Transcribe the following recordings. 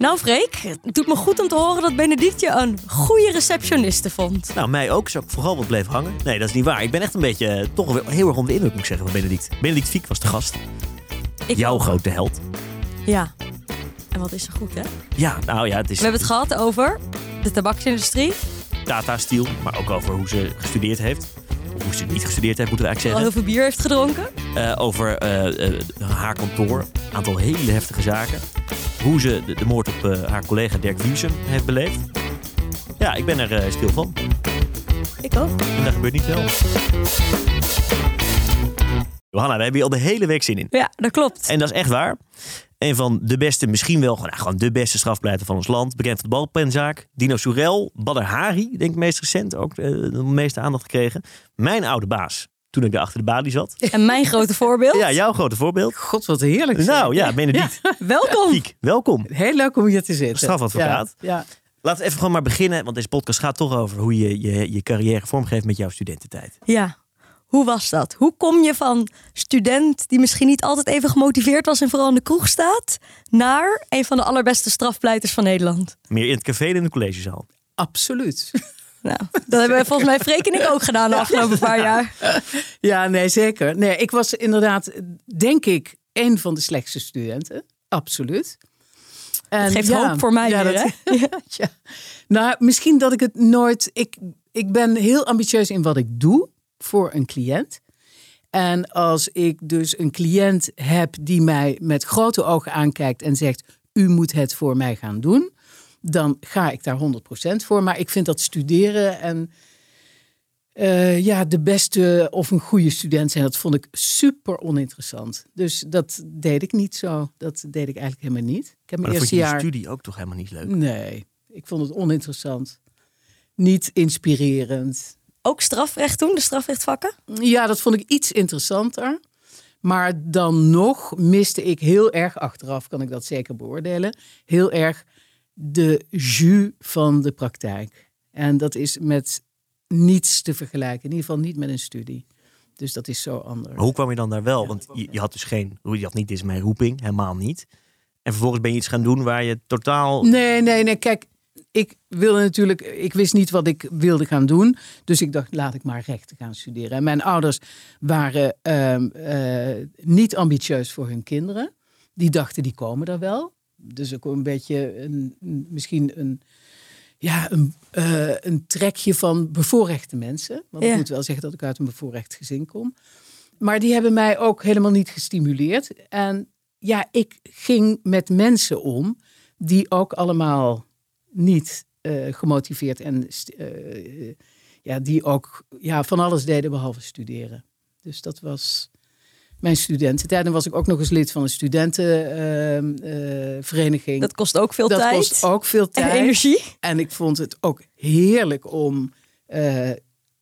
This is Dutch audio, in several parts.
Nou, Freek, het doet me goed om te horen dat Benedict je een goede receptioniste vond. Nou, mij ook. Zou ik vooral wat bleef hangen. Nee, dat is niet waar. Ik ben echt een beetje, eh, toch wel heel erg onder de indruk, moet ik zeggen, van Benedict. Benedict Fiek was de gast. Ik Jouw grote held. Ja. En wat is er goed, hè? Ja, nou ja, het is We hebben het gehad over de tabaksindustrie. Tata Steel, maar ook over hoe ze gestudeerd heeft. Of hoe ze niet gestudeerd heeft, moeten we Al eigenlijk heel zeggen. veel bier heeft gedronken. Eh, over eh, eh, haar kantoor. Een aantal hele heftige zaken. Hoe ze de, de moord op eh, haar collega Dirk Wiesem heeft beleefd. Ja, ik ben er eh, stil van. Ik ook. En dat gebeurt niet wel. Johanna, daar heb je al de hele week zin in. Ja, dat klopt. En dat is echt waar. Een van de beste, misschien wel gewoon, nou, gewoon de beste strafpleiter van ons land. Bekend van de balpenzaak. Dino Soerel, Badr Hari, denk ik meest recent ook eh, de meeste aandacht gekregen. Mijn oude baas, toen ik daar achter de balie zat. En mijn grote voorbeeld. Ja, jouw grote voorbeeld. God, wat heerlijk. zeg. Nou ja, Benedict. Welkom. Welkom. Heel leuk om hier te zitten. Strafadvocaat. Ja, ja. Laten we even gewoon maar beginnen, want deze podcast gaat toch over hoe je je, je carrière vormgeeft met jouw studententijd. Ja. Hoe was dat? Hoe kom je van student die misschien niet altijd even gemotiveerd was en vooral in de kroeg staat, naar een van de allerbeste strafpleiters van Nederland? Meer in het café dan in de collegezaal. Absoluut. Nou, dat hebben we volgens mij Freek en ik ook gedaan de afgelopen paar jaar. Ja, nee, zeker. Nee, ik was inderdaad, denk ik, een van de slechtste studenten. Absoluut. En Dat geeft hoop voor mij ja, weer, dat- hè? ja. Nou, misschien dat ik het nooit... Ik, ik ben heel ambitieus in wat ik doe voor een cliënt. En als ik dus een cliënt heb die mij met grote ogen aankijkt en zegt: U moet het voor mij gaan doen, dan ga ik daar 100% voor. Maar ik vind dat studeren en eh, ja, de beste of een goede student zijn, dat vond ik super oninteressant. Dus dat deed ik niet zo. Dat deed ik eigenlijk helemaal niet. Ik heb Maar mijn dan vond eerste je die jaar. studie ook toch helemaal niet leuk? Nee, ik vond het oninteressant. Niet inspirerend. Ook strafrecht toen, de strafrechtvakken? Ja, dat vond ik iets interessanter. Maar dan nog miste ik heel erg, achteraf kan ik dat zeker beoordelen, heel erg de jus van de praktijk. En dat is met niets te vergelijken, in ieder geval niet met een studie. Dus dat is zo anders. Maar hoe kwam je dan daar wel? Want je, je had dus geen, je had niet, dit is mijn roeping, helemaal niet. En vervolgens ben je iets gaan doen waar je totaal... Nee, nee, nee. Kijk, ik wilde natuurlijk, ik wist niet wat ik wilde gaan doen. Dus ik dacht, laat ik maar rechten gaan studeren. En mijn ouders waren ehm, eh, niet ambitieus voor hun kinderen. Die dachten, die komen er wel. Dus ook een beetje een, misschien een, ja, een, eh, een trekje van bevoorrechte mensen. Want Ja. ik moet wel zeggen dat ik uit een bevoorrecht gezin kom. Maar die hebben mij ook helemaal niet gestimuleerd. En ja, ik ging met mensen om die ook allemaal niet eh, gemotiveerd en eh, ja, die ook ja, van alles deden behalve studeren. Dus dat was mijn studententijd. En was ik ook nog eens lid van een studentenvereniging. Dat kost ook veel dat tijd. kost ook veel en tijd. energie. En ik vond het ook heerlijk om eh,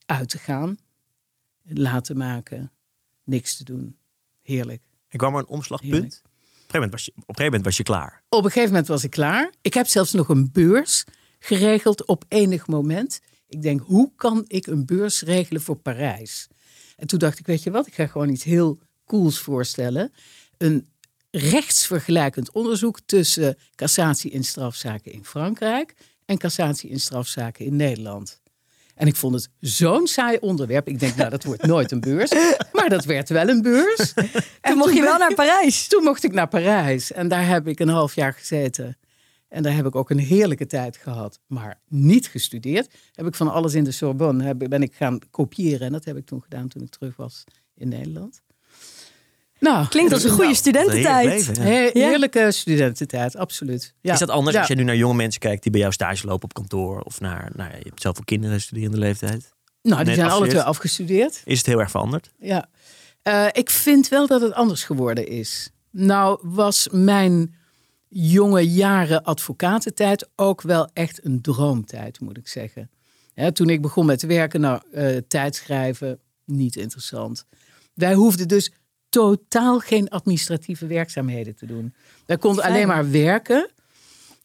uit te gaan, laten maken, niks te doen. Heerlijk. Er kwam er een omslagpunt. Heerlijk. Op een, gegeven moment was je, op een gegeven moment was je klaar. Op een gegeven moment was ik klaar. Ik heb zelfs nog een beurs geregeld op enig moment. Ik denk, hoe kan ik een beurs regelen voor Parijs? En toen dacht ik, weet je wat, ik ga gewoon iets heel cools voorstellen. Een rechtsvergelijkend onderzoek tussen cassatie in strafzaken in Frankrijk en cassatie in strafzaken in Nederland. En ik vond het zo'n saai onderwerp. Ik denk, nou, dat wordt nooit een beurs. Maar dat werd wel een beurs. En mocht je wel naar Parijs. toen mocht ik naar Parijs en daar heb ik een half jaar gezeten. En daar heb ik ook een heerlijke tijd gehad, maar niet gestudeerd. Heb ik van alles in de Sorbonne heb, ben ik gaan kopiëren. En dat heb ik toen gedaan toen ik terug was in Nederland. Nou, Klinkt als een goede Heerlijk studententijd. leven, ja. heerlijke studententijd, absoluut. Ja. Is dat anders Ja. als je nu naar jonge mensen kijkt die bij jou stage lopen op kantoor? Of naar, naar je hebt zelf ook kinderen studerende leeftijd. Nou, die zijn alle twee afgestudeerd? Is het heel erg veranderd? Ja, Eh, ik vind wel dat het anders geworden is. Nou was mijn jonge jaren advocatentijd ook wel echt een droomtijd, moet ik zeggen. Hè, toen ik begon met werken, nou, eh tijdschrijven, niet interessant. Wij hoefden dus totaal geen administratieve werkzaamheden te doen. Wij konden alleen maar werken.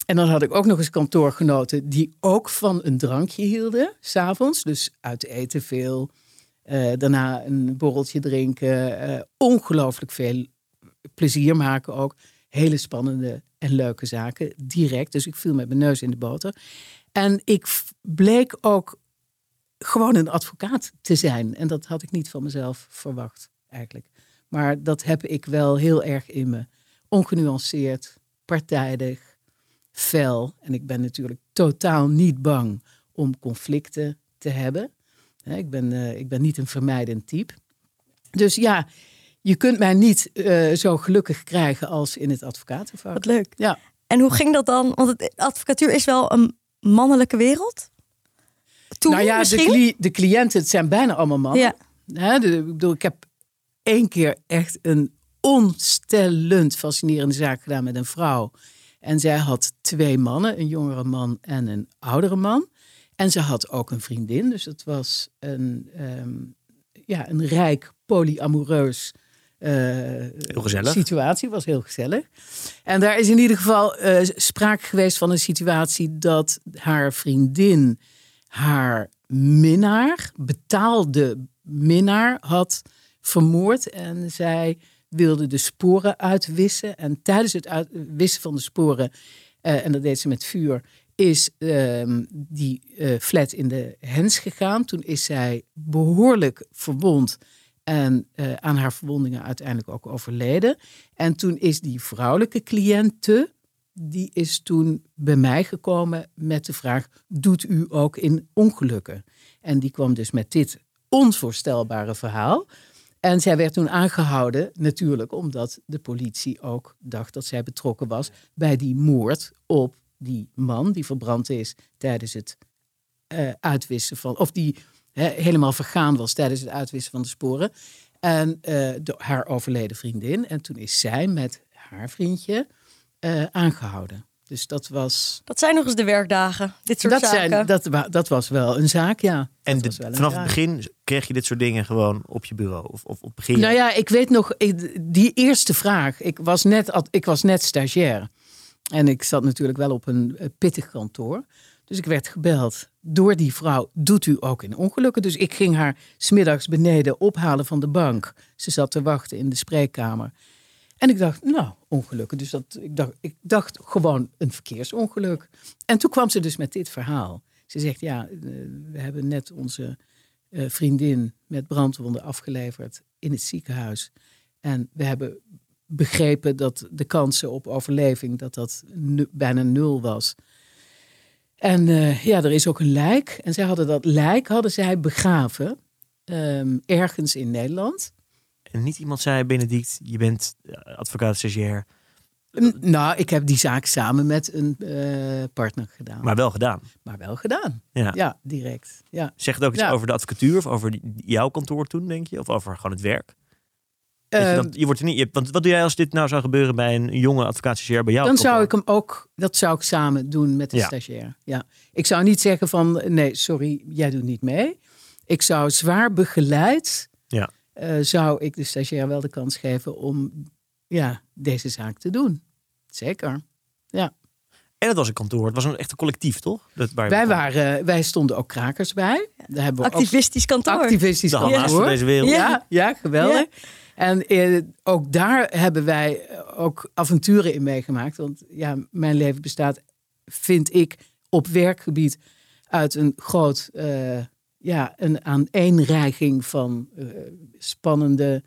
En dan had ik ook nog eens kantoorgenoten die ook van een drankje hielden, s'avonds. Dus uit eten veel, eh, daarna een borreltje drinken. eh, ongelooflijk veel plezier maken ook. Hele spannende en leuke zaken direct. Dus ik viel met mijn neus in de boter. En ik bleek ook gewoon een advocaat te zijn. En dat had ik niet van mezelf verwacht, eigenlijk. Maar dat heb ik wel heel erg in me. Ongenuanceerd, partijdig, fel. En ik ben natuurlijk totaal niet bang om conflicten te hebben. Ik ben, eh, ik ben niet een vermijdend type. Dus ja, je kunt mij niet eh, zo gelukkig krijgen als in het advocatenvak. Wat leuk. Ja. En hoe ging dat dan? Want het advocatuur is wel een mannelijke wereld. Toen nou ja, de, cli- de cliënten, het zijn bijna allemaal mannen. Ja. De, ik bedoel, ik heb één keer echt een onstellend fascinerende zaak gedaan met een vrouw. En zij had twee mannen, een jongere man en een oudere man. En ze had ook een vriendin, dus het was een, ehm, ja, een rijk Heel gezellig. situatie. Was heel gezellig. En daar is in ieder geval eh, sprake geweest van een situatie dat haar vriendin haar minnaar, betaalde minnaar, had vermoord. En zij wilde de sporen uitwissen. En tijdens het uitwissen van de sporen, eh, en dat deed ze met vuur, is ehm, die eh, flat in de hens gegaan. Toen is zij behoorlijk verwond en eh, aan haar verwondingen uiteindelijk ook overleden. En toen is die vrouwelijke cliënte, die is toen bij mij gekomen met de vraag: doet u ook in ongelukken? En die kwam dus met dit onvoorstelbare verhaal. En zij werd toen aangehouden, natuurlijk omdat de politie ook dacht dat zij betrokken was bij die moord op die man die verbrand is tijdens het eh, uitwissen van, of die helemaal vergaan was tijdens het uitwissen van de sporen. En de, haar overleden vriendin. En toen is zij met haar vriendje eh, aangehouden. Dus dat was. Dat zijn nog eens de werkdagen. Dit soort Dat, zaken. zijn, dat, wa- dat was wel een zaak, ja. En de- vanaf het begin kreeg je dit soort dingen gewoon op je bureau? Of, of, of begin? Nou ja, ik weet nog, ik- die eerste vraag. Ik was net, ik was net stagiair. En ik zat natuurlijk wel op een eh, pittig kantoor. Dus ik werd gebeld door die vrouw. Doet u ook in ongelukken? Dus ik ging haar smiddags beneden ophalen van de bank. Ze zat te wachten in de spreekkamer. En ik dacht, nou, ongelukken. Dus dat, ik, dacht, ik dacht gewoon een verkeersongeluk. En toen kwam ze dus met dit verhaal. Ze zegt, ja, eh, we hebben net onze eh, vriendin met brandwonden afgeleverd in het ziekenhuis. En we hebben begrepen dat de kansen op overleving dat dat bijna nul was. En eh, ja, er is ook een lijk. En zij hadden dat lijk hadden zij begraven ehm, ergens in Nederland. En niet iemand zei, Benedict, je bent eh, advocaat stagiair, nou, ik heb die zaak samen met een eh, partner gedaan. Maar, maar wel gedaan. wel gedaan. Ja. Ja, direct. Ja. Zegt het ook iets Ja. over de advocatuur of over jouw kantoor toen, denk je? Of over gewoon het werk? Je, Ehm, dan, je wordt er niet, je, want wat doe jij als dit nou zou gebeuren bij een jonge advocaat stagiair bij jou? dan zou ik hem ook, dat zou ik samen doen met de Ja. stagiair. Ja. Ik zou niet zeggen van, nee, sorry, jij doet niet mee. Ik zou zwaar begeleid, Ja. eh, zou ik de stagiair wel de kans geven om ja, deze zaak te doen. Zeker. En het was een kantoor, het was een echte collectief, toch? Dat, waar Wij, waren, wij stonden ook krakers bij. Daar hebben we ook Activistisch kantoor. activistisch de kantoor. van deze wereld. Ja. Ja, ja geweldig. En eh, ook daar hebben wij ook avonturen in meegemaakt. Want ja, mijn leven bestaat, vind ik, op werkgebied uit een groot, eh, ja, een aaneenreiging van eh, spannende,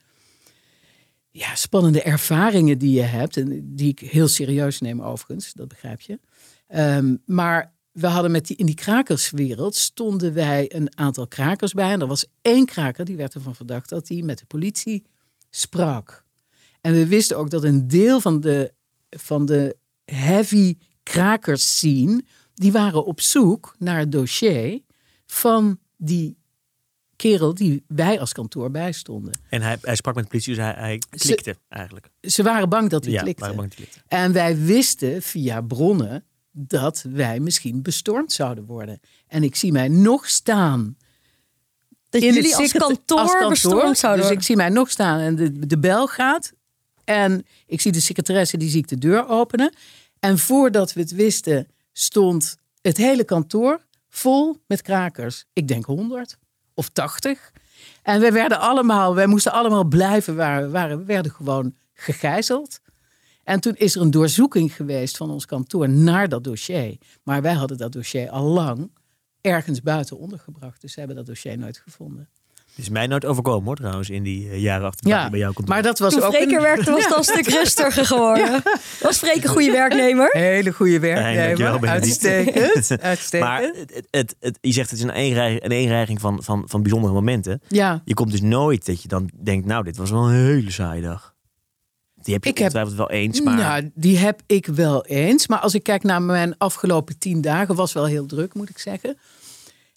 ja, spannende ervaringen die je hebt. En die ik heel serieus neem overigens, dat begrijp je. Ehm, maar we hadden met die, in die krakerswereld stonden wij een aantal krakers bij. En er was één kraker die werd ervan verdacht dat hij met de politie sprak. En we wisten ook dat een deel van de, van de heavy krakers scene, die waren op zoek naar het dossier van die kerel die wij als kantoor bijstonden. En hij, hij sprak met de politie, dus hij, hij klikte eigenlijk. Ze waren bang dat hij Ja, klikte. bang dat hij klikte. En wij wisten via bronnen dat wij misschien bestormd zouden worden. En ik zie mij nog staan. Dat in jullie als kantoor, als kantoor. bestormd zouden Dus ik zie mij nog staan en de, de bel gaat. En ik zie de secretaresse, die zie ik de deur openen. En voordat we het wisten, stond het hele kantoor vol met krakers. Ik denk 100 of 80. En we werden allemaal, wij moesten allemaal blijven waar we waren. We werden gewoon gegijzeld. En toen is er een doorzoeking geweest van ons kantoor naar dat dossier. Maar wij hadden dat dossier al lang ergens buiten ondergebracht. Dus ze hebben dat dossier nooit gevonden. Het is mij nooit overkomen hoor trouwens in die eh, jaren achter Ja, bij jou kantoor. maar dat was Toen ook Freker een werkte was het al een stuk rustiger geworden. Was Freek een goede werknemer? hele goede werknemer. Uitstekend. Uitstekend. Maar het, het, het, het- je zegt het is een eenreiging, een eenreiging van, van, van bijzondere momenten. ja, Je komt dus nooit dat je dan denkt, nou dit was wel een hele saaie dag. Die heb je Ik heb- wel eens, maar Nou, die heb ik wel eens. Maar als ik kijk naar mijn afgelopen tien dagen, was wel heel druk, moet ik zeggen.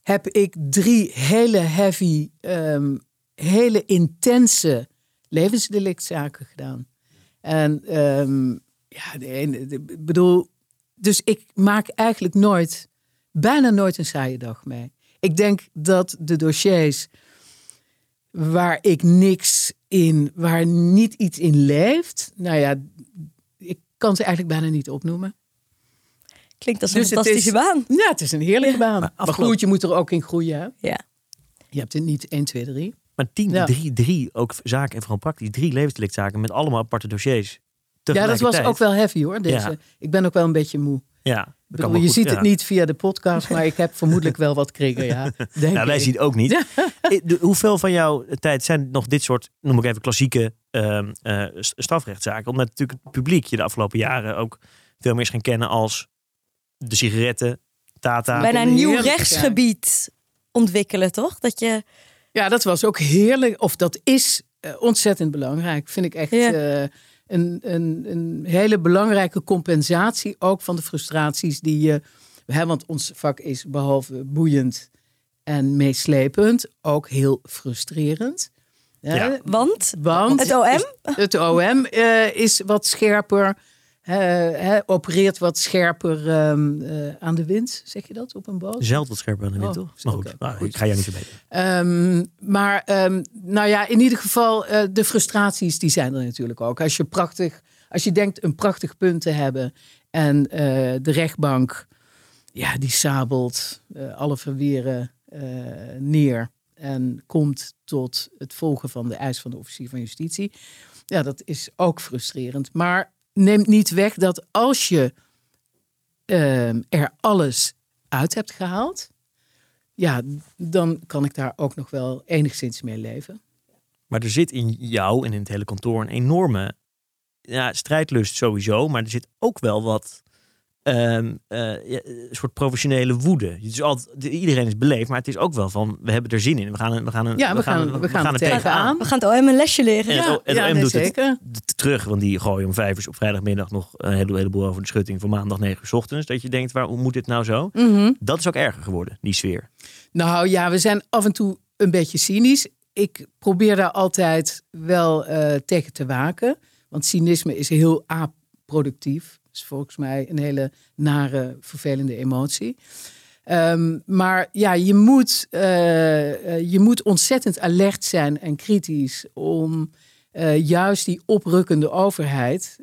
Heb ik drie hele heavy, ehm, hele intense levensdelictzaken gedaan. En ehm, ja, ik bedoel, dus ik maak eigenlijk nooit, bijna nooit een saaie dag mee. Ik denk dat de dossiers waar ik niks in, waar niet iets in leeft, nou ja, ik kan ze eigenlijk bijna niet opnoemen. Klinkt als een Dus het fantastische is- baan. Ja, het is een heerlijke baan. Maar, goed, je moet er ook in groeien. Hè? Ja. Je hebt het niet 1, 2, 3. maar tien, Ja. drie, drie, ook zaken en vooral praktisch, drie levensdelictzaken met allemaal aparte dossiers. Ja, dat was ook wel heavy hoor. Deze. Ja. Ik ben ook wel een beetje moe. Ja, bedoel, je goed, ziet ja. het niet via de podcast, maar ik heb vermoedelijk wel wat kregen. Ja, denk Nou, wij ik. zien het ook niet. Hoeveel van jouw tijd zijn nog dit soort, noem ik even klassieke ehm, eh, st- strafrechtszaken? Omdat natuurlijk het publiek je de afgelopen jaren ook veel meer is gaan kennen als de sigaretten, Tata. Bijna een nieuw rechtsgebied ontwikkelen, toch? Dat je Ja, dat was ook heerlijk. Of dat is eh, ontzettend belangrijk. Vind ik echt Ja. eh, een, een, een hele belangrijke compensatie. Ook van de frustraties die je. Hè, want ons vak is behalve boeiend en meeslepend ook heel frustrerend. Hè? Ja. Want Want het OM? het OM eh, is wat scherper. Hè, opereert wat scherper ehm, eh, aan de wind, zeg je dat op een boot? Zelf wat scherper aan de wind, Oh, toch? Maar goed, nou, goed. ik ga jou niet verbeteren. Ehm, maar ehm, nou ja, in ieder geval, eh, de frustraties die zijn er natuurlijk ook. Als je, prachtig, als je denkt een prachtig punt te hebben en de rechtbank, ja, die sabelt alle verweren neer en komt tot het volgen van de eis van de officier van justitie. Ja, dat is ook frustrerend. Maar neemt niet weg dat als je ehm, er alles uit hebt gehaald, ja, dan kan ik daar ook nog wel enigszins mee leven. Maar er zit in jou en in het hele kantoor een enorme ja, strijdlust sowieso. Maar er zit ook wel wat ehm, eh, een soort professionele woede. Het is altijd, iedereen is beleefd, maar het is ook wel van we hebben er zin in. We gaan, een- we gaan, een, Ja, we gaan- we gaan er tegenaan. We gaan het OM een lesje leren. En het, Ja, O- het ja, OM nee, doet het zeker. d- terug, want die gooien om vijf uur op vrijdagmiddag nog een heleboel, heleboel over de schutting voor maandag negen uur 's ochtends. Dat je denkt, waar, hoe moet dit nou zo? Mhm. Dat is ook erger geworden, die sfeer. Nou ja, we zijn af en toe een beetje cynisch. Ik probeer daar altijd wel eh, tegen te waken. Want cynisme is heel aproductief. Dat is volgens mij een hele nare, vervelende emotie. Ehm, maar ja, je moet, eh, eh, je moet ontzettend alert zijn en kritisch om eh, juist die oprukkende overheid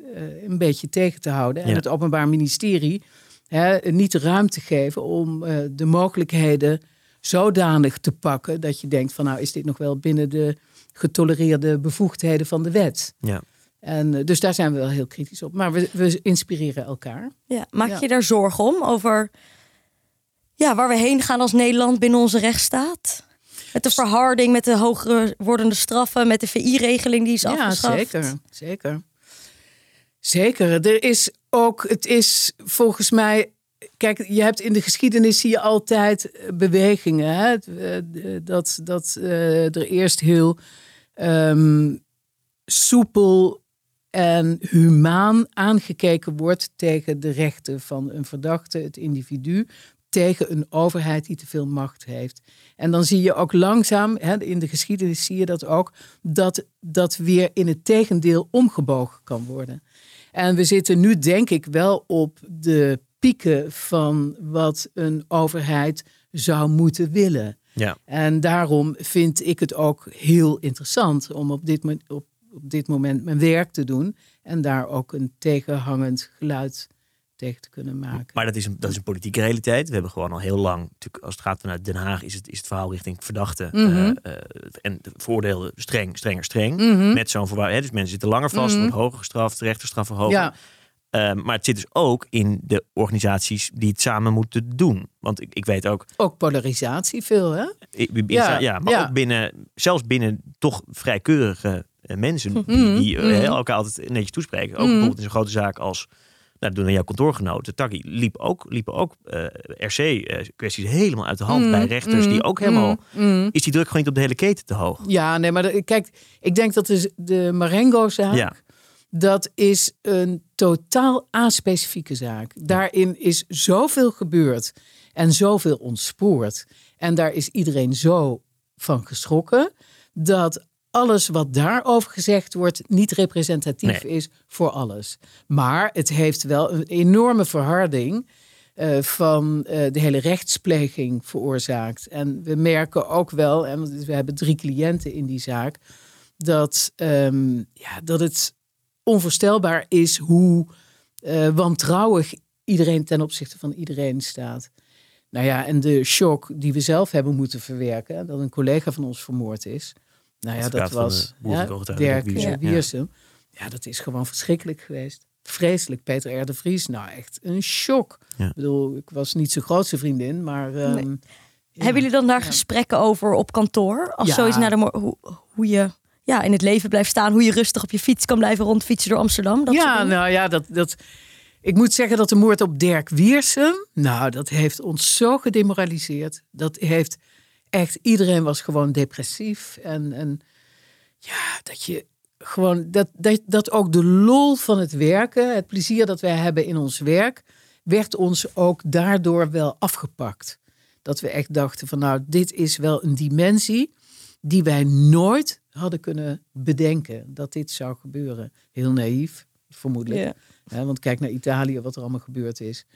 een beetje tegen te houden. En het Openbaar Ministerie hè, niet de ruimte geven om de mogelijkheden zodanig te pakken dat je denkt van nou is dit nog wel binnen de getolereerde bevoegdheden van de wet. Ja. En eh, dus daar zijn we wel heel kritisch op. Maar we, we inspireren elkaar. Ja, maak Ja. je daar zorgen om? Over ja, waar we heen gaan als Nederland binnen onze rechtsstaat? Met de verharding, met de hogere wordende straffen, met de VI-regeling die is Ja, afgeschaft. zeker. Zeker. Zeker. Er is ook, het is volgens mij. Kijk, je hebt in de geschiedenis zie je altijd eh, bewegingen. Hè? Eh, Dat, dat er eerst heel ehm, soepel en humaan aangekeken wordt tegen de rechten van een verdachte, het individu, tegen een overheid die te veel macht heeft. En dan zie je ook langzaam, hè, in de geschiedenis zie je dat ook, dat dat weer in het tegendeel omgebogen kan worden. En we zitten nu denk ik wel op de pieken van wat een overheid zou moeten willen. Ja. En daarom vind ik het ook heel interessant om op dit, op, op dit moment mijn werk te doen. En daar ook een tegenhangend geluid tegen te kunnen maken. Maar dat is, een, dat is een politieke realiteit. We hebben gewoon al heel lang, natuurlijk, als het gaat vanuit Den Haag, is het, is het verhaal richting verdachte Mhm. eh, eh, en de veroordeelde streng, strenger, streng. Mhm. Met zo'n voorwaarde. Dus mensen zitten langer vast, Mhm. wordt hoger gestraft, rechterstraffen hoger. ja, Eh, maar het zit dus ook in de organisaties die het samen moeten doen. Want ik, ik weet ook, ook polarisatie veel, hè? Ja, ja, maar ja. ook binnen, zelfs binnen toch vrij keurige eh, mensen die, Mhm, die eh, mhm. elkaar altijd netjes toespreken. Ook Mhm. bijvoorbeeld in zo'n grote zaak als, nou, doen dan jouw kantoorgenoten. Taggi liep ook, liepen ook eh, RC-kwesties helemaal uit de hand bij rechters die ook helemaal, is die druk gewoon niet op de hele keten te hoog. Ja, nee, maar de- kijk, ik denk dat de, de Marengo-zaak, Ja. dat is een totaal aspecifieke zaak. Daarin is zoveel gebeurd en zoveel ontspoord. En daar is iedereen zo van geschrokken, dat alles wat daarover gezegd wordt niet representatief Nee. is voor alles. Maar het heeft wel een enorme verharding eh, van eh, de hele rechtspleging veroorzaakt. En we merken ook wel, en we hebben drie cliënten in die zaak, dat, ehm, ja, dat het onvoorstelbaar is hoe eh, wantrouwig iedereen ten opzichte van iedereen staat. Nou ja, en de shock die we zelf hebben moeten verwerken, dat een collega van ons vermoord is. Nou ja, dat was de boerengetuige, Dirk Wiersum. eh. Ja, dat is gewoon verschrikkelijk geweest. Vreselijk. Peter R. de Vries, nou echt een shock. Ja. Ik bedoel, ik was niet zijn grootste vriendin, maar... ehm, Nee. ja. Hebben jullie dan daar gesprekken over op kantoor? Als Ja. zoiets naar de hoe, hoe je ja, in het leven blijft staan, hoe je rustig op je fiets kan blijven rondfietsen door Amsterdam? Dat ja, nou ja, dat, dat, ik moet zeggen dat de moord op Dirk Wiersum, nou, dat heeft ons zo gedemoraliseerd. Dat heeft echt, iedereen was gewoon depressief. En, en ja, dat je gewoon, dat, dat, dat ook de lol van het werken, het plezier dat wij hebben in ons werk, werd ons ook daardoor wel afgepakt. Dat we echt dachten van, nou, dit is wel een dimensie die wij nooit hadden kunnen bedenken dat dit zou gebeuren. Heel naïef, vermoedelijk. Ja. Hè, want kijk naar Italië, wat er allemaal gebeurd is.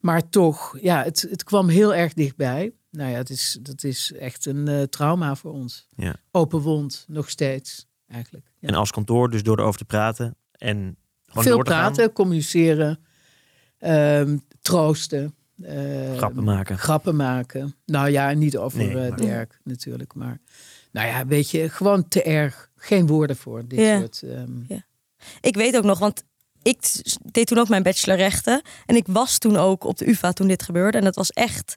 Maar toch, ja, het, het kwam heel erg dichtbij. Nou ja, het is, dat is echt een eh, trauma voor ons. Ja. Open wond, nog steeds, eigenlijk. Ja. En als kantoor, dus door erover te praten en gewoon Veel door te gaan, praten, communiceren, ehm, troosten. ehm, grappen maken. Grappen maken. Nou ja, niet over Nee, eh, maar- Dirk natuurlijk. Maar nou ja, weet je, gewoon te erg. Geen woorden voor dit Ja. soort... ehm, Ik weet ook nog, want ik deed toen ook mijn bachelorrechten. En ik was toen ook op de UvA toen dit gebeurde. En dat was echt,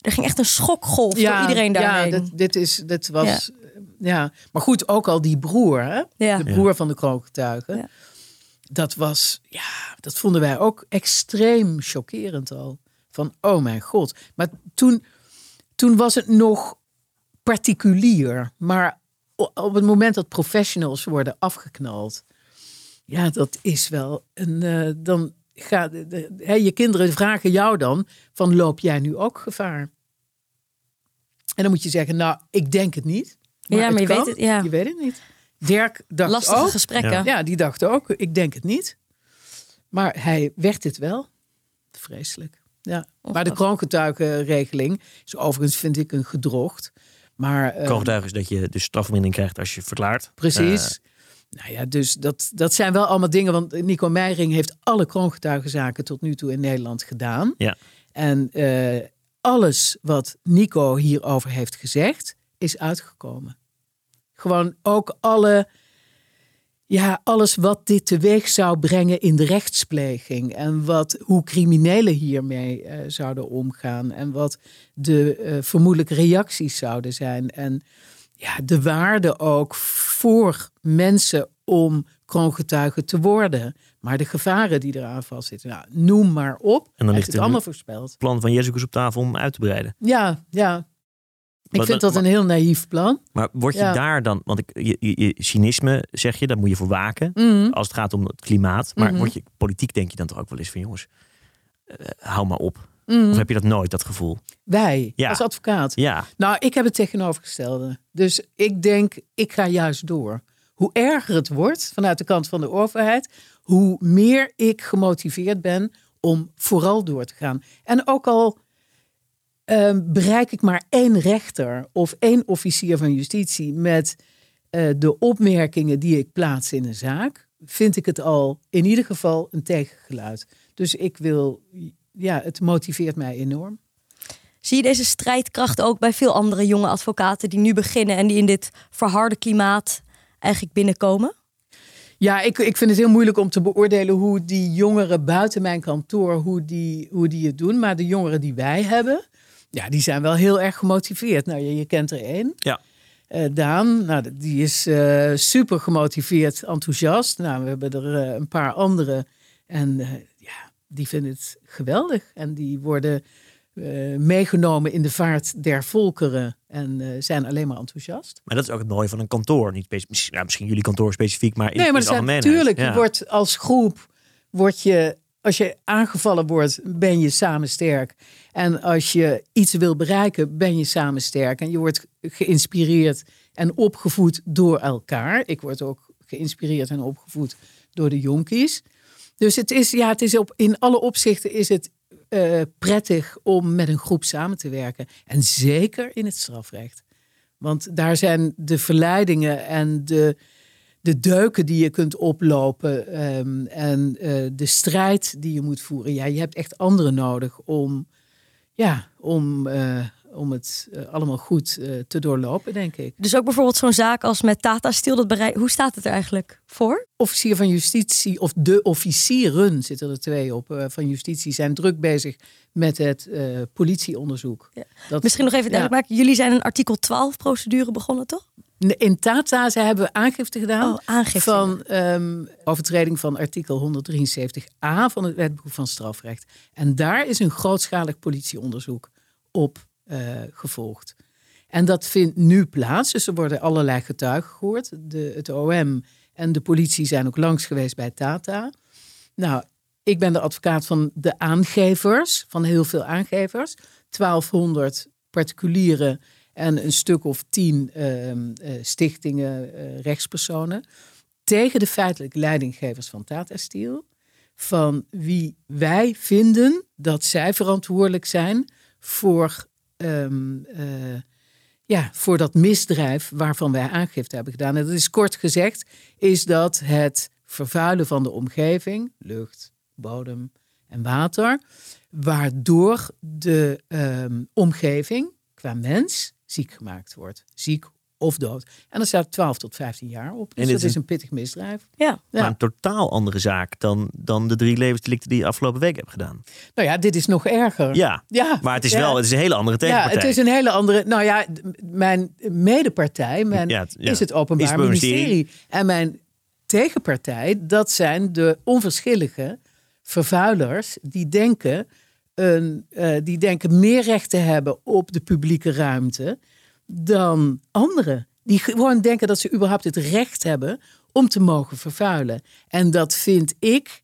er ging echt een schokgolf door iedereen daarheen. Ja, dit, dit, is, dit was... Ja. maar goed, ook al die broer, hè? Ja. de broer van de kroongetuigen. Ja. Dat was, ja, dat vonden wij ook extreem chockerend al. Van, oh mijn god. Maar toen, toen was het nog particulier. Maar op het moment dat professionals worden afgeknald... Ja, dat is wel een... eh, dan gaat, de, de- hè, je kinderen vragen jou dan van, loop jij nu ook gevaar? En dan moet je zeggen, nou, ik denk het niet. Ja, maar het je kan. weet het, ja. Je weet het niet. Dirk dacht Lastige ook. gesprekken. Ja. Ja, die dacht ook, ik denk het niet. Maar hij werd het wel. Vreselijk. Ja. Maar de kroongetuigenregeling is overigens, vind ik, een gedrocht. Maar, eh, Kroongetuige is dat je dus strafvermindering krijgt als je verklaart. Precies. Eh, nou ja, dus dat, dat zijn wel allemaal dingen. Want Nico Meijering heeft alle kroongetuigenzaken tot nu toe in Nederland gedaan. Ja. En eh, alles wat Nico hierover heeft gezegd, is uitgekomen. Gewoon ook alle, ja, alles wat dit teweeg zou brengen in de rechtspleging. En wat, hoe criminelen hiermee eh, zouden omgaan. En wat de eh, vermoedelijke reacties zouden zijn. En ja, de waarde ook voor mensen om kroongetuige te worden. Maar de gevaren die eraan vastzitten. Nou, noem maar op. dan Hij ligt het allemaal voorspeld. plan van Jezus op tafel om uit te breiden. Ja, ja. Ik Maar- vind dat maar- een heel naïef plan. Maar word je Ja. daar dan, want ik, je, je, je cynisme zeg je, daar moet je voor waken. Mhm. Als het gaat om het klimaat. Maar Mhm. word je politiek denk je dan toch ook wel eens van jongens, eh, hou maar op. Mhm. Of heb je dat nooit, dat gevoel? Wij, Ja. als advocaat. Ja, Nou, ik heb het tegenovergestelde. Dus ik denk, ik ga juist door. Hoe erger het wordt vanuit de kant van de overheid, hoe meer ik gemotiveerd ben om vooral door te gaan. En ook al ehm, bereik ik maar één rechter of één officier van justitie met eh, de opmerkingen die ik plaats in een zaak, vind ik het al in ieder geval een tegengeluid. Dus ik wil, ja, het motiveert mij enorm. Zie je deze strijdkracht ook bij veel andere jonge advocaten die nu beginnen en die in dit verharde klimaat eigenlijk binnenkomen? Ja, ik, ik vind het heel moeilijk om te beoordelen hoe die jongeren buiten mijn kantoor, hoe die, hoe die het doen. Maar de jongeren die wij hebben, ja, die zijn wel heel erg gemotiveerd. Nou, je, je kent er één. Ja. Uh, Daan, nou, die is uh, super gemotiveerd, enthousiast. Nou, we hebben er uh, een paar andere. En die vinden het geweldig. En die worden meegenomen in de vaart der volkeren. En zijn alleen maar enthousiast. Maar dat is ook het mooie van een kantoor. Niet misschien, nou, misschien jullie kantoor specifiek, maar in, nee, maar in het algemeen. Natuurlijk, ja. je wordt als groep, word je als je aangevallen wordt, ben je samen sterk. En als je iets wil bereiken, ben je samen sterk. En je wordt geïnspireerd en opgevoed door elkaar. Ik word ook geïnspireerd en opgevoed door de jonkies. Dus het is, ja, het is op, in alle opzichten is het uh, prettig om met een groep samen te werken. En zeker in het strafrecht. Want daar zijn de verleidingen en de, de deuken die je kunt oplopen um, en uh, de strijd die je moet voeren. Ja, je hebt echt anderen nodig om, ja, om, uh, om het uh, allemaal goed te doorlopen, denk ik. Dus ook bijvoorbeeld zo'n zaak als met Tata Steel, dat bereik, hoe staat het er eigenlijk voor? Officier van Justitie, of de officieren, zitten er twee op, van Justitie, zijn druk bezig met het politieonderzoek. Ja. Dat, Misschien nog even duidelijk ja. maken, jullie zijn een artikel 12 procedure begonnen, toch? In Tata ze hebben aangifte gedaan oh, aangifte. van um, overtreding van artikel 173a van het wetboek van strafrecht. En daar is een grootschalig politieonderzoek op gevolgd. En dat vindt nu plaats, dus er worden allerlei getuigen gehoord. De, het OM en de politie zijn ook langs geweest bij Tata. Nou, ik ben de advocaat van de aangevers, van heel veel aangevers. 1200 particuliere en een stuk of tien uh, stichtingen, uh, rechtspersonen, tegen de feitelijke leidinggevers van Tata Steel, van wie wij vinden dat zij verantwoordelijk zijn voor, um, ja, voor dat misdrijf waarvan wij aangifte hebben gedaan. En dat is kort gezegd, is dat het vervuilen van de omgeving, lucht, bodem en water, waardoor de um, omgeving qua mens ziek gemaakt wordt. Ziek of dood. En dan staat 12 tot 15 jaar op. Dus en dat is een pittig misdrijf. Ja. Maar een totaal andere zaak dan, dan de drie levensdelicten die je afgelopen week hebt gedaan. Nou ja, dit is nog erger. Ja, ja. maar het is wel het is een hele andere tegenpartij. Ja, het is een hele andere... Nou ja, mijn medepartij mijn, ja, ja. is het Openbaar is ministerie. ministerie. En mijn tegenpartij, dat zijn de onverschillige vervuilers die denken een, uh, die denken meer recht te hebben op de publieke ruimte dan anderen. Die gewoon denken dat ze überhaupt het recht hebben om te mogen vervuilen. En dat vind ik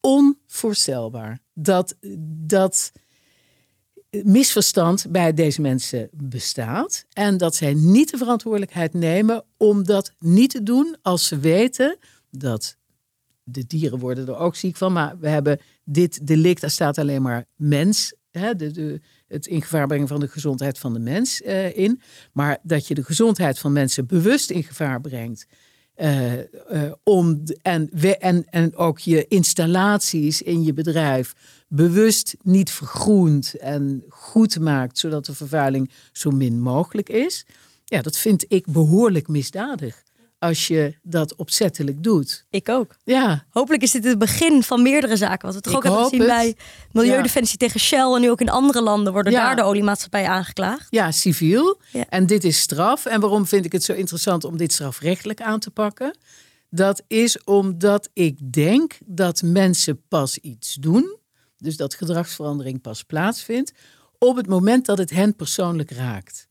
onvoorstelbaar. Dat dat misverstand bij deze mensen bestaat. En dat zij niet de verantwoordelijkheid nemen om dat niet te doen als ze weten dat de dieren worden er ook ziek van. Maar we hebben dit delict, daar staat alleen maar mens. Hè, de, de, het in gevaar brengen van de gezondheid van de mens uh, in. Maar dat je de gezondheid van mensen bewust in gevaar brengt. Uh, uh, om, en, we, en, en ook je installaties in je bedrijf bewust niet vergroent en goed maakt, zodat de vervuiling zo min mogelijk is. Ja, dat vind ik behoorlijk misdadig als je dat opzettelijk doet. Ik ook. Ja. Hopelijk is dit het begin van meerdere zaken. Wat we toch ook hebben gezien het. bij Milieudefensie ja. tegen Shell. En nu ook in andere landen worden ja. daar de oliemaatschappijen aangeklaagd. Ja, civiel. Ja. En dit is straf. En waarom vind ik het zo interessant om dit strafrechtelijk aan te pakken? Dat is omdat ik denk dat mensen pas iets doen. Dus dat gedragsverandering pas plaatsvindt. Op het moment dat het hen persoonlijk raakt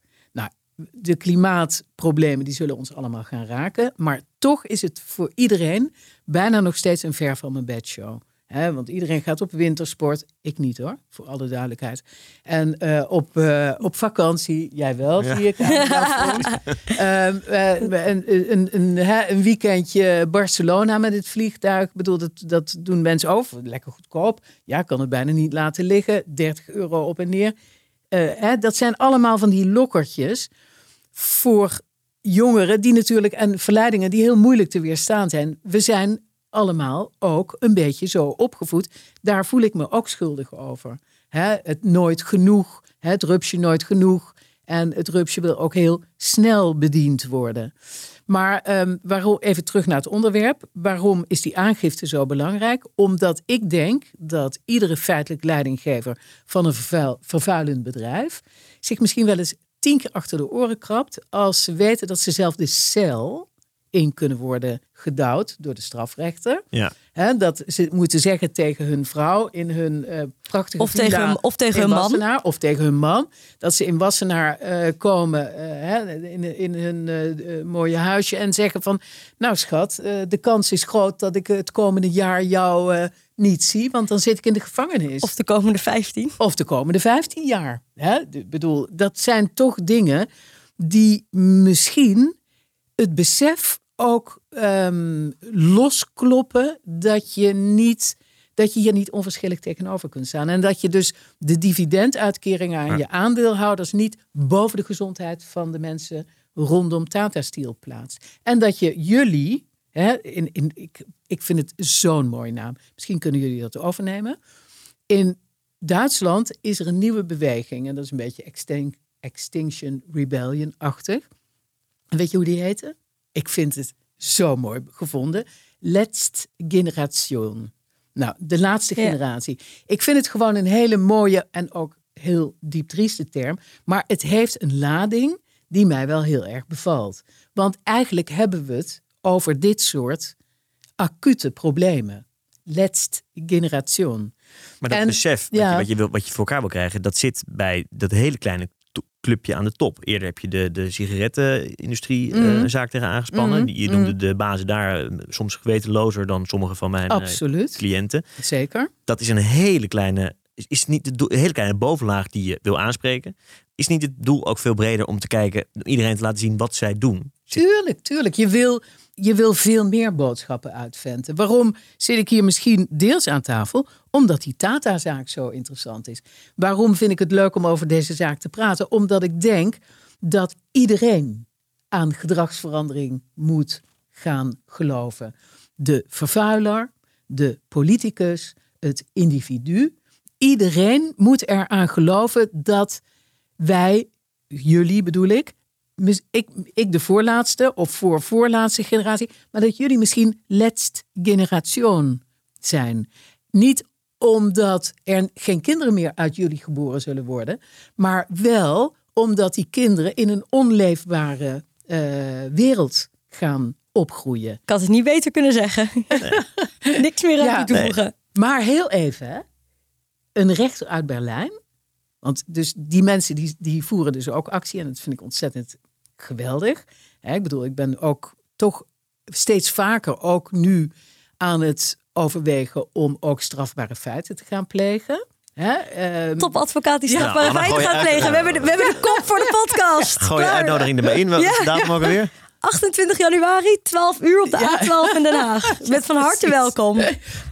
de klimaatproblemen die zullen ons allemaal gaan raken. Maar toch is het voor iedereen bijna nog steeds een ver van mijn bedshow. He, want iedereen gaat op wintersport. Ik niet hoor, voor alle duidelijkheid. En uh, op, uh, op vakantie, jij wel, ja. zie ik. um, uh, een, een, een, een, weekendje Barcelona met het vliegtuig. Ik bedoel, dat, dat doen mensen over. Lekker goedkoop. Ja, kan het bijna niet laten liggen. 30 euro op en neer. Hè, dat zijn allemaal van die lokkertjes voor jongeren die natuurlijk en verleidingen die heel moeilijk te weerstaan zijn. We zijn allemaal ook een beetje zo opgevoed. Daar voel ik me ook schuldig over. Het nooit genoeg, het rupsje nooit genoeg. En het rupsje wil ook heel snel bediend worden. Maar ehm, waarom, even terug naar het onderwerp. Waarom is die aangifte zo belangrijk? Omdat ik denk dat iedere feitelijk leidinggever van een vervuil, vervuilend bedrijf zich misschien wel eens tien keer achter de oren krabt als ze weten dat ze zelf de cel in kunnen worden gedouwd door de strafrechter. Ja. Hè, dat ze moeten zeggen tegen hun vrouw in hun eh, prachtige Of villa tegen hun- of tegen in hun man. Of tegen hun man. Dat ze in Wassenaar eh, komen eh, hè, in, in hun mooie huisje en zeggen van... Nou schat, eh, de kans is groot dat ik het komende jaar jou eh, niet zie. Want dan zit ik in de gevangenis. Of de komende 15. Of de komende 15 jaar. Hè? Ik bedoel, dat zijn toch dingen die misschien het besef ook ehm, loskloppen dat je niet dat je hier niet onverschillig tegenover kunt staan. En dat je dus de dividenduitkeringen aan je aandeelhouders niet boven de gezondheid van de mensen rondom Tata Steel plaatst. En dat je jullie, hè, in, in, ik, ik vind het zo'n mooie naam, misschien kunnen jullie dat overnemen. In Duitsland is er een nieuwe beweging en dat is een beetje Extin- Extinction Rebellion-achtig. Weet je hoe die heette? Ik vind het zo mooi gevonden. Letst Generation. Nou, de laatste Ja. generatie. Ik vind het gewoon een hele mooie en ook heel diep trieste term. Maar het heeft een lading die mij wel heel erg bevalt. Want eigenlijk hebben we het over dit soort acute problemen. Letst Generation. Maar dat En- besef wat, ja. je, wat, je wil, wat je voor elkaar wil krijgen, dat zit bij dat hele kleine clubje aan de top. Eerder heb je de, de sigarettenindustrie eh, Mhm. een zaak tegen aangespannen. Mhm, je noemde de bazen daar eh, soms gewetenlozer dan sommige van mijn Absoluut. cliënten. Zeker. Dat is een hele kleine, is, niet de hele kleine bovenlaag die je wil aanspreken. Is niet het doel ook veel breder om te kijken, iedereen te laten zien wat zij doen? Tuurlijk, tuurlijk. Je wil, je wil veel meer boodschappen uitventen. Waarom zit ik hier misschien deels aan tafel? Omdat die Tata-zaak zo interessant is. Waarom vind ik het leuk om over deze zaak te praten? Omdat ik denk dat iedereen aan gedragsverandering moet gaan geloven. De vervuiler, de politicus, het individu. Iedereen moet eraan geloven dat wij, jullie bedoel ik, ik, ik de voorlaatste of voor voorlaatste generatie, maar dat jullie misschien letst generation zijn. Niet omdat er geen kinderen meer uit jullie geboren zullen worden, maar wel omdat die kinderen in een onleefbare eh, wereld gaan opgroeien. Ik had het niet beter kunnen zeggen. Niks meer aan Ja. toe te voegen. Maar heel even, hè. een rechter uit Berlijn. Want dus die mensen die, die voeren dus ook actie. En dat vind ik ontzettend geweldig. Hè, ik bedoel, ik ben ook toch steeds vaker ook nu aan het overwegen om ook strafbare feiten te gaan plegen. Hè, ehm, Topadvocaat die strafbare feiten gaat plegen. We hebben, de, we hebben de kop voor de podcast. Gooi je uitnodiging er maar in. Welke Ja. datum ook alweer? 28 januari, 12 uur op de Ja. A12 in Den Haag. Je bent van harte welkom.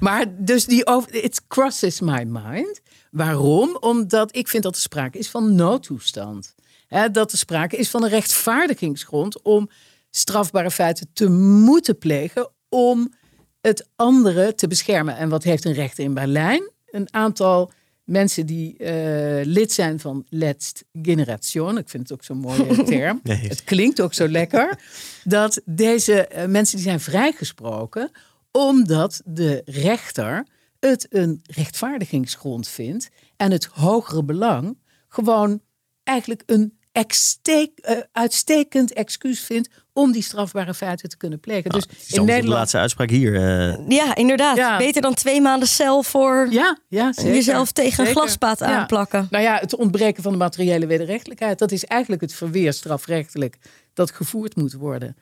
Maar dus die over, it crosses my mind. Waarom? Omdat ik vind dat er sprake is van noodtoestand. Hè, dat er sprake is van een rechtvaardigingsgrond om strafbare feiten te moeten plegen om het andere te beschermen. En wat heeft een rechter in Berlijn? Een aantal mensen die eh, lid zijn van Letst Generation. Ik vind het ook zo'n mooie term. Nee. Het klinkt ook zo lekker. Dat deze eh, mensen die zijn vrijgesproken omdat de rechter het een rechtvaardigingsgrond vindt en het hogere belang gewoon eigenlijk een eh, uitstekend excuus vindt om die strafbare feiten te kunnen plegen. dus Het is in Nederland. laatste uitspraak hier. eh, Ja, inderdaad. Ja. Beter dan twee maanden cel voor Ja, ja zeker. jezelf tegen een glaspaat Ja. aanplakken. Nou ja, het ontbreken van de materiële wederrechtelijkheid. Dat is eigenlijk het verweer strafrechtelijk dat gevoerd moet worden.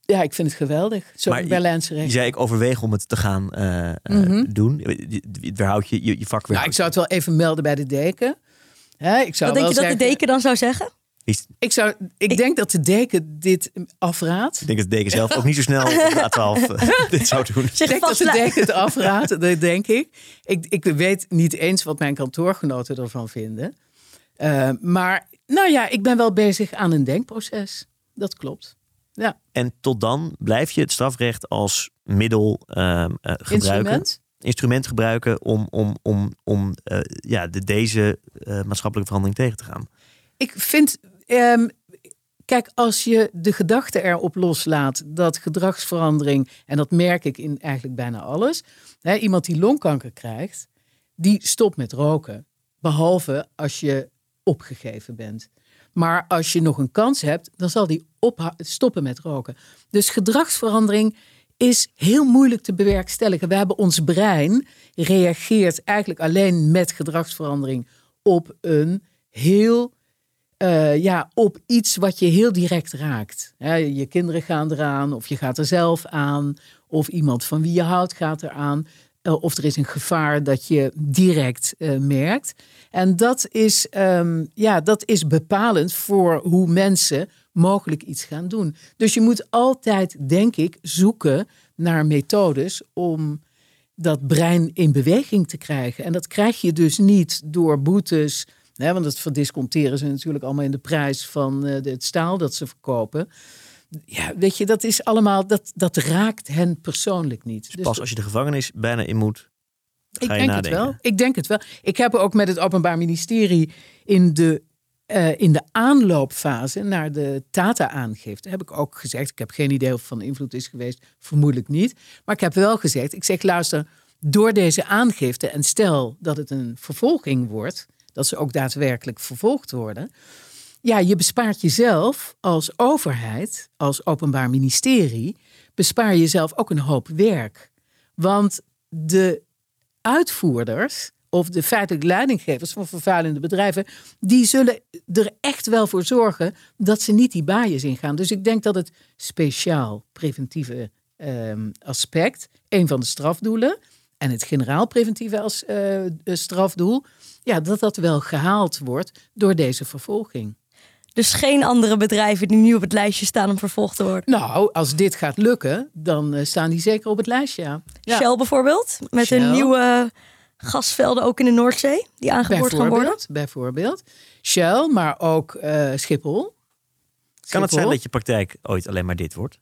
Ja, ik vind het geweldig. Maar je- Berlijnse je recht. zei ik overweeg om het te gaan eh, eh, Mhm. doen. Je- je- je- je, je, je vak weer. Nou, ik zou het wel even melden bij de deken. Hè, ik zou Wat denk je dat de deken dan zou zeggen? Is- Ik, zou, ik, denk dat de deken dit afraadt. Ik denk dat de deken zelf ook niet zo snel op de A12 eh, dit zou doen. Ik denk dat de deken het afraadt, dat denk ik. ik. Ik weet niet eens wat mijn kantoorgenoten ervan vinden. Eh, maar nou ja, ik ben wel bezig aan een denkproces. Dat klopt. ja. En tot dan blijf je het strafrecht als middel ehm, eh, gebruiken. Instrument. Instrument gebruiken om, om, om, om eh, ja, de, deze maatschappelijke verandering tegen te gaan. Ik vind, ehm, kijk, als je de gedachte erop loslaat dat gedragsverandering, en dat merk ik in eigenlijk bijna alles, hè, iemand die longkanker krijgt, die stopt met roken. Behalve als je opgegeven bent. Maar als je nog een kans hebt, dan zal die stoppen met roken. Dus gedragsverandering is heel moeilijk te bewerkstelligen. We hebben ons brein reageert eigenlijk alleen met gedragsverandering op een heel eh, ja, op iets wat je heel direct raakt. Je kinderen gaan eraan, of je gaat er zelf aan, of iemand van wie je houdt gaat eraan. Uh, of er is een gevaar dat je direct uh, merkt. En dat is, um, ja, dat is bepalend voor hoe mensen mogelijk iets gaan doen. Dus je moet altijd, denk ik, zoeken naar methodes om dat brein in beweging te krijgen. En dat krijg je dus niet door boetes. Want dat verdisconteren ze natuurlijk allemaal in de prijs van uh, het staal dat ze verkopen. Ja, weet je, dat is allemaal, dat, dat raakt hen persoonlijk niet. Dus, dus pas als je de gevangenis bijna in moet, ga ik denk nadenken. het wel. Ik denk het wel. Ik heb ook met het Openbaar Ministerie in de, uh, in de aanloopfase naar de Tata-aangifte, heb ik ook gezegd, ik heb geen idee of het van invloed is geweest, vermoedelijk niet. Maar ik heb wel gezegd, ik zeg luister, door deze aangifte en stel dat het een vervolging wordt, dat ze ook daadwerkelijk vervolgd worden. Ja, je bespaart jezelf als overheid, als openbaar ministerie, bespaar jezelf ook een hoop werk. Want de uitvoerders of de feitelijk leidinggevers van vervuilende bedrijven, die zullen er echt wel voor zorgen dat ze niet die baaiers ingaan. Dus ik denk dat het speciaal preventieve eh, aspect, een van de strafdoelen, en het generaal preventieve als uh, strafdoel, ja, dat dat wel gehaald wordt door deze vervolging. Dus geen andere bedrijven die nu op het lijstje staan om vervolgd te worden? Nou, als dit gaat lukken, dan uh, staan die zeker op het lijstje. Ja. Ja. Shell bijvoorbeeld, met Shell. een nieuwe gasvelden ook in de Noordzee, die aangeboord gaan worden. Bijvoorbeeld. Shell, maar ook uh, Schiphol. Kan Schiphol. het zijn dat je praktijk ooit alleen maar dit wordt?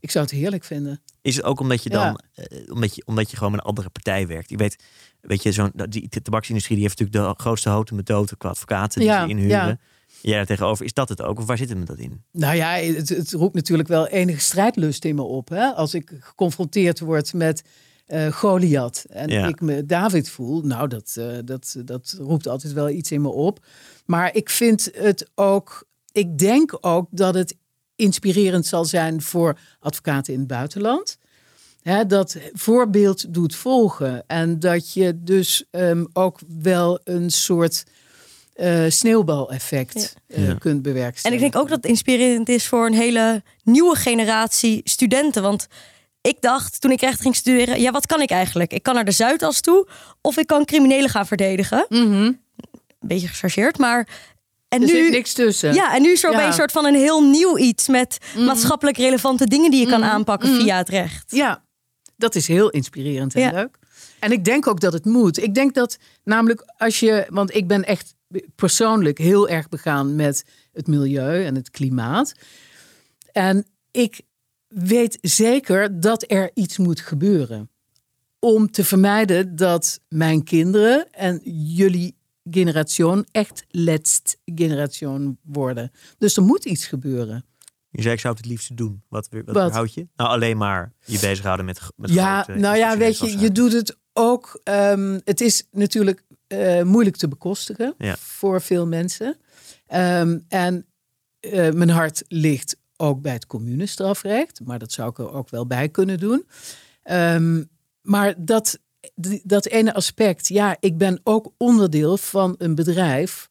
Ik zou het heerlijk vinden. Is het ook omdat je dan, ja. uh, omdat, je, omdat je gewoon met een andere partij werkt? Je weet, weet je, zo'n die tabaksindustrie die heeft natuurlijk de grootste houten methode qua advocaten die ja, ze inhuren. Ja. Jij daar tegenover, is dat het ook? Of waar zit het met dat in? Nou ja, het, het roept natuurlijk wel enige strijdlust in me op. Hè? Als ik geconfronteerd word met uh, Goliath en Ja. ik me David voel, nou, dat, uh, dat, dat roept altijd wel iets in me op. Maar ik vind het ook, ik denk ook dat het inspirerend zal zijn voor advocaten in het buitenland. Hè, dat voorbeeld doet volgen en dat je dus um, ook wel een soort uh, sneeuwbaleffect uh, Ja. kunt bewerkstelligen. En ik denk ook dat het inspirerend is voor een hele nieuwe generatie studenten. Want ik dacht toen ik recht ging studeren, ja, wat kan ik eigenlijk? Ik kan naar de Zuidas toe of ik kan criminelen gaan verdedigen. Mhm. Een beetje gechargeerd, maar... En er nu, zit niks tussen. Ja, en nu is er Ja. Mhm. een soort van een heel nieuw iets met maatschappelijk relevante dingen die je kan aanpakken via het recht. Ja, dat is heel inspirerend en Ja. leuk. En ik denk ook dat het moet. Ik denk dat namelijk als je, want ik ben echt persoonlijk heel erg begaan met het milieu en het klimaat. En ik weet zeker dat er iets moet gebeuren. Om te vermijden dat mijn kinderen en jullie generatie echt letst generatie worden. Dus er moet iets gebeuren. Je zei, ik zou het het liefste doen. Wat, wat, Wat? houd je? Nou, alleen maar je bezighouden met, met Ja, grote nou ja, weet je, je doet het ook. ehm, het is natuurlijk eh, moeilijk te bekostigen Ja. voor veel mensen. Ehm, en eh, mijn hart ligt ook bij het communestrafrecht, maar dat zou ik er ook wel bij kunnen doen. Ehm, maar dat, dat ene aspect, ja, ik ben ook onderdeel van een bedrijf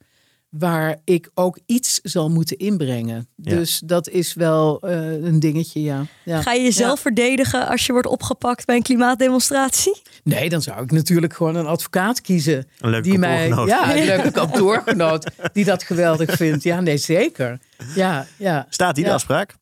waar ik ook iets zal moeten inbrengen. Ja. Dus dat is wel eh, een dingetje, ja. ja. Ga je jezelf verdedigen als je wordt opgepakt bij een klimaatdemonstratie? Nee, dan zou ik natuurlijk gewoon een advocaat kiezen. Een leuke die mij, kantoorgenoot. ja, een leuke kantoorgenoot die dat geweldig vindt. Ja, nee, zeker. Ja, ja. Staat die de afspraak?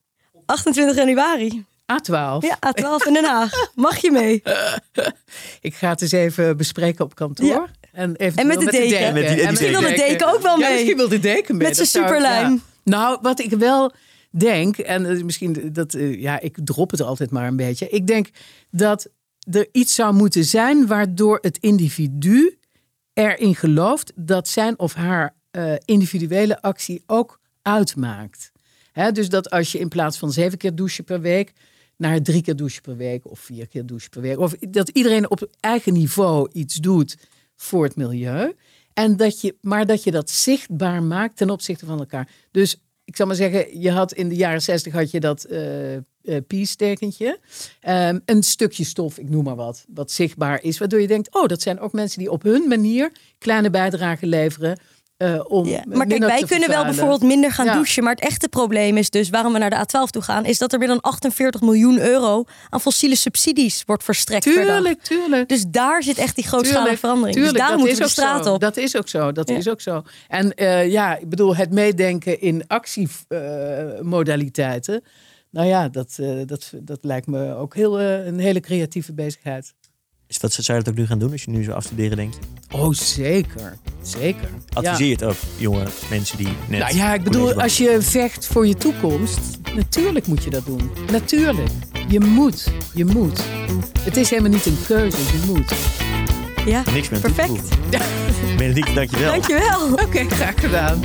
28 januari. A12. Ja, A12 in Den Haag. Mag je mee? Ik ga het eens even bespreken op kantoor. Ja. En, En met de deken. En met die- en die Misschien wil de deken. deken ook wel Ja, mee. misschien wil de deken mee. Met zijn superlijn. ja. Nou, wat ik wel denk, en misschien dat, eh, ja, ik drop het altijd maar een beetje. Ik denk dat er iets zou moeten zijn waardoor het individu erin gelooft dat zijn of haar eh, individuele actie ook uitmaakt. Hè, dus dat als je in plaats van zeven keer douchen per week naar drie keer douchen per week of vier keer douchen per week, of dat iedereen op eigen niveau iets doet voor het milieu. En dat je, maar dat je dat zichtbaar maakt ten opzichte van elkaar. Dus ik zal maar zeggen, je had in de jaren zestig had je dat uh, peace-tekentje. Um, een stukje stof, ik noem maar wat, wat zichtbaar is. Waardoor je denkt, oh, dat zijn ook mensen die op hun manier kleine bijdrage leveren uh, om ja, maar kijk, wij kunnen wel bijvoorbeeld minder gaan ja. douchen. Maar het echte probleem is dus waarom we naar de A12 toe gaan, is dat er meer dan 48 miljoen euro aan fossiele subsidies wordt verstrekt. Tuurlijk, tuurlijk. Dus daar zit echt die grootschalige verandering. Tuurlijk, dus daar dat moeten we de straat zo. op. Dat is ook zo. Dat ja. is ook zo. En uh, ja, ik bedoel, het meedenken in actiemodaliteiten. Uh, nou ja, dat, dat, dat lijkt me ook heel, een hele creatieve bezigheid. Is wat zou je dat ook nu gaan doen als je nu zo afstuderen denkt? Oh, zeker. Zeker. Adviseer je het ook jonge mensen die net... Nou ja, ik bedoel, als je vecht voor je toekomst, natuurlijk moet je dat doen. Natuurlijk. Je moet. Je moet. Het is helemaal niet een keuze, je moet. Ja, Niks meer perfect. Ja. Benedict, dankjewel. Dankjewel. Oké, okay, graag gedaan.